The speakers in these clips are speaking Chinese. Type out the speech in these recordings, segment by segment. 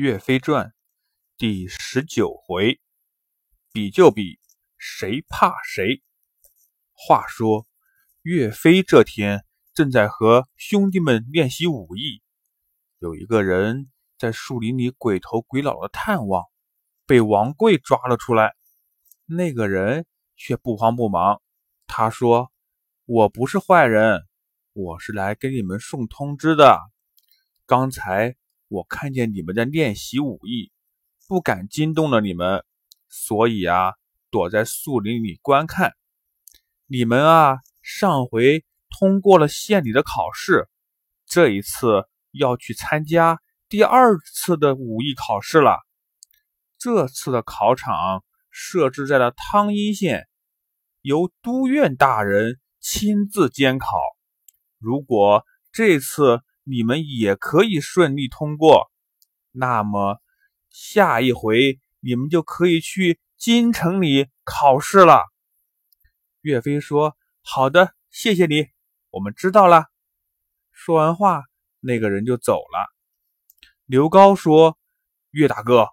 岳飞传第十九回，比就比，谁怕谁？话说，岳飞这天正在和兄弟们练习武艺，有一个人在树林里鬼头鬼脑的探望，被王贵抓了出来。那个人却不慌不忙，他说：“我不是坏人，我是来给你们送通知的。刚才。”我看见你们在练习武艺，不敢惊动了你们，所以啊，躲在树林里观看。你们啊，上回通过了县里的考试，这一次要去参加第二次的武艺考试了。这次的考场设置在了汤阴县，由都院大人亲自监考。如果这次，你们也可以顺利通过，那么下一回你们就可以去京城里考试了。岳飞说：“好的，谢谢你，我们知道了。”说完话，那个人就走了。刘高说：“岳大哥，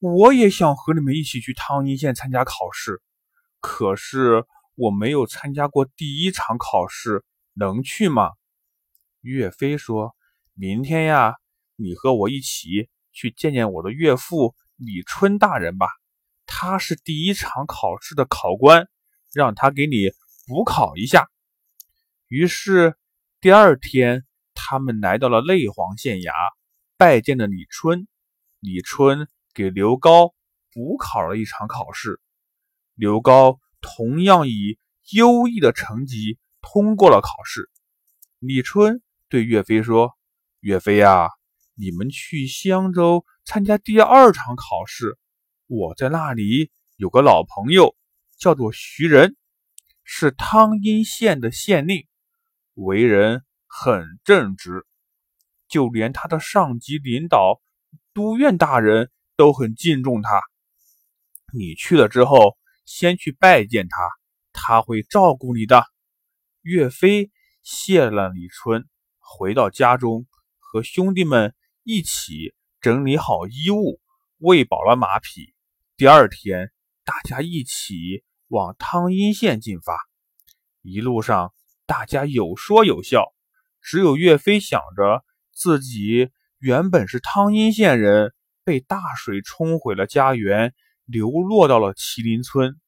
我也想和你们一起去汤阴县参加考试，可是我没有参加过第一场考试，能去吗？”岳飞说：“明天呀，你和我一起去见见我的岳父李春大人吧。他是第一场考试的考官，让他给你补考一下。”于是第二天，他们来到了内黄县衙，拜见了李春。李春给刘高补考了一场考试，刘高同样以优异的成绩通过了考试。李春。对岳飞说：“岳飞呀，你们去襄州参加第二场考试，我在那里有个老朋友，叫做徐仁，是汤阴县的县令，为人很正直，就连他的上级领导都院大人都很敬重他。你去了之后，先去拜见他，他会照顾你的。”岳飞谢了李春。回到家中，和兄弟们一起整理好衣物，喂饱了马匹。第二天，大家一起往汤阴县进发。一路上，大家有说有笑，只有岳飞想着自己原本是汤阴县人，被大水冲毁了家园，流落到了麒麟村，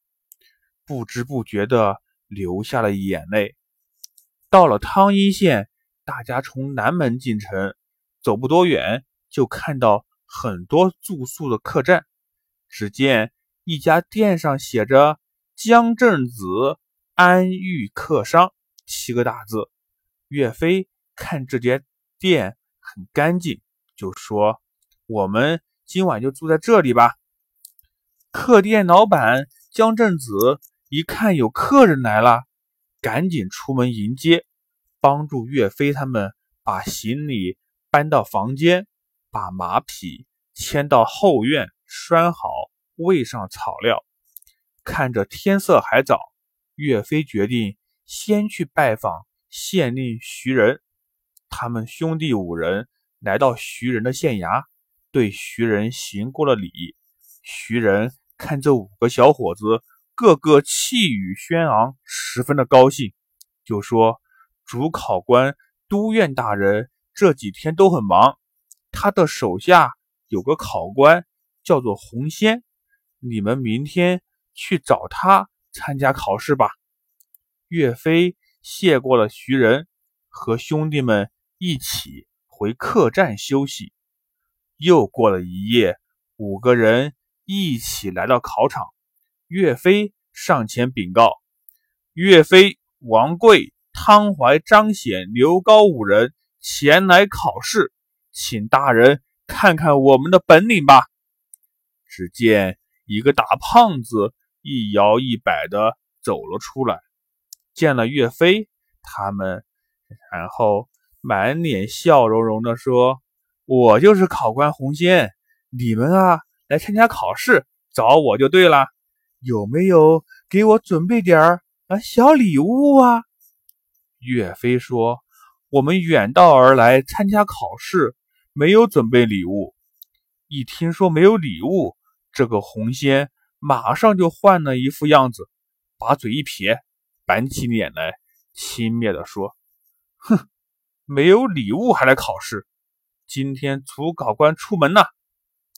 不知不觉地流下了眼泪。到了汤阴县。大家从南门进城，走不多远，就看到很多住宿的客栈。只见一家店上写着“江镇子安寓客商”七个大字。岳飞看这间店很干净，就说：“我们今晚就住在这里吧。”客店老板江镇子一看有客人来了，赶紧出门迎接。帮助岳飞他们把行李搬到房间，把马匹牵到后院拴好，喂上草料。看着天色还早，岳飞决定先去拜访县令徐仁。他们兄弟五人来到徐仁的县衙，对徐仁行过了礼。徐仁看这五个小伙子个个气宇轩昂，十分的高兴，就说。主考官都院大人这几天都很忙，他的手下有个考官叫做洪仙，你们明天去找他参加考试吧。岳飞谢过了徐仁，和兄弟们一起回客栈休息。又过了一夜，五个人一起来到考场，岳飞上前禀告：岳飞、王贵。汤怀、张显、刘高五人。前来考试，请大人。看看我们的本领吧。只见一个大胖子一摇一摆的走了出来，见了岳飞他们，然后满脸笑容容的说：“我就是考官洪仙，你们啊来参加考试，找我就对了。有没有给我准备点儿啊小礼物啊？”岳飞说：“我们远道而来参加考试，没有准备礼物。”一听说没有礼物，这个红仙马上就换了一副样子，把嘴一撇，板起脸来，轻蔑地说：“哼，没有礼物还来考试？今天主考官出门了，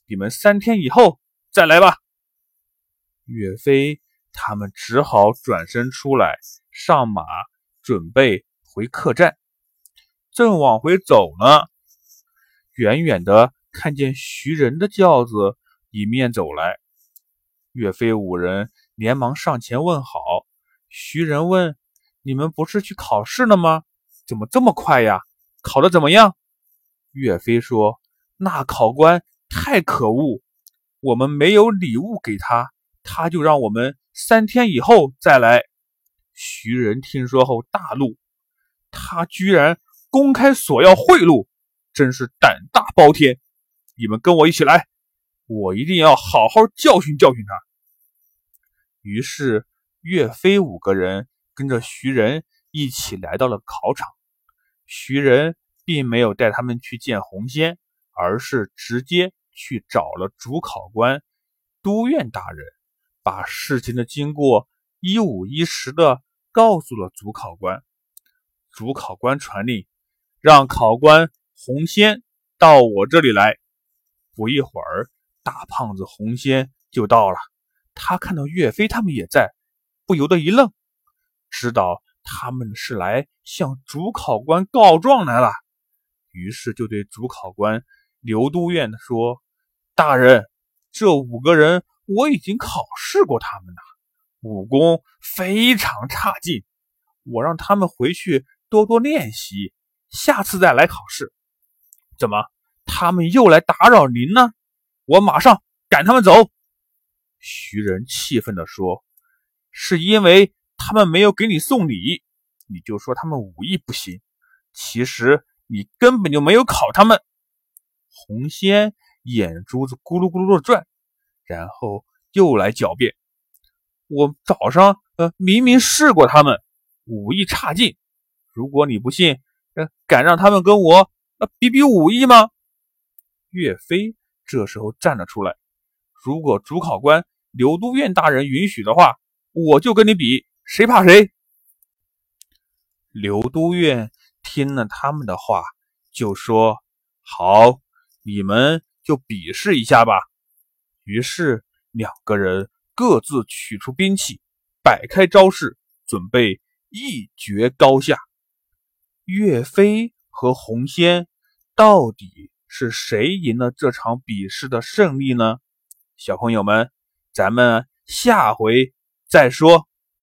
你们三天以后再来吧。”岳飞他们只好转身出来，上马，准备回客栈。正往回走呢，远远的。看见徐仁的轿子迎面走来，岳飞五人连忙上前问好。徐仁问：“你们不是去考试了吗？怎么这么快呀？考得怎么样？”岳飞说：“那考官太可恶，我们没有礼物给他，他就让我们三天以后再来。”徐仁听说后大怒，他居然公开索要贿赂，真是胆大包天！你们跟我一起来，我一定要好好教训教训他。于是，岳飞五个人跟着徐仁一起来到了考场。徐仁并没有带他们去见红仙，而是直接去找了主考官都院大人，把事情的经过一五一十的告诉了主考官。主考官传令，让考官红仙到我这里来。不一会儿，大胖子红仙就到了。他看到岳飞他们也在，不由得一愣，知道他们是来向主考官告状来了。于是就对主考官刘都院说：“大人，这五个人我已经考试过他们了，武功非常差劲。我让他们回去多多练习，下次再来考试。怎么？”他们又来打扰您呢，我马上赶他们走。”徐仁气愤地说，“是因为他们没有给你送礼，你就说他们武艺不行。其实你根本就没有考他们。”红仙眼珠子咕噜咕噜的转，然后又来狡辩：“我早上呃明明试过他们，武艺差劲。如果你不信，呃，敢让他们跟我呃比比武艺吗？”岳飞这时候站了出来，如果主考官刘都院大人允许的话，我就跟你比，谁怕谁？刘都院听了他们的话，就说：“好，你们就比试一下吧。”于是两个人各自取出兵器，摆开招式，准备一决高下。岳飞和洪仙到底？是谁赢了这场比试的胜利呢？小朋友们，咱们下回再说。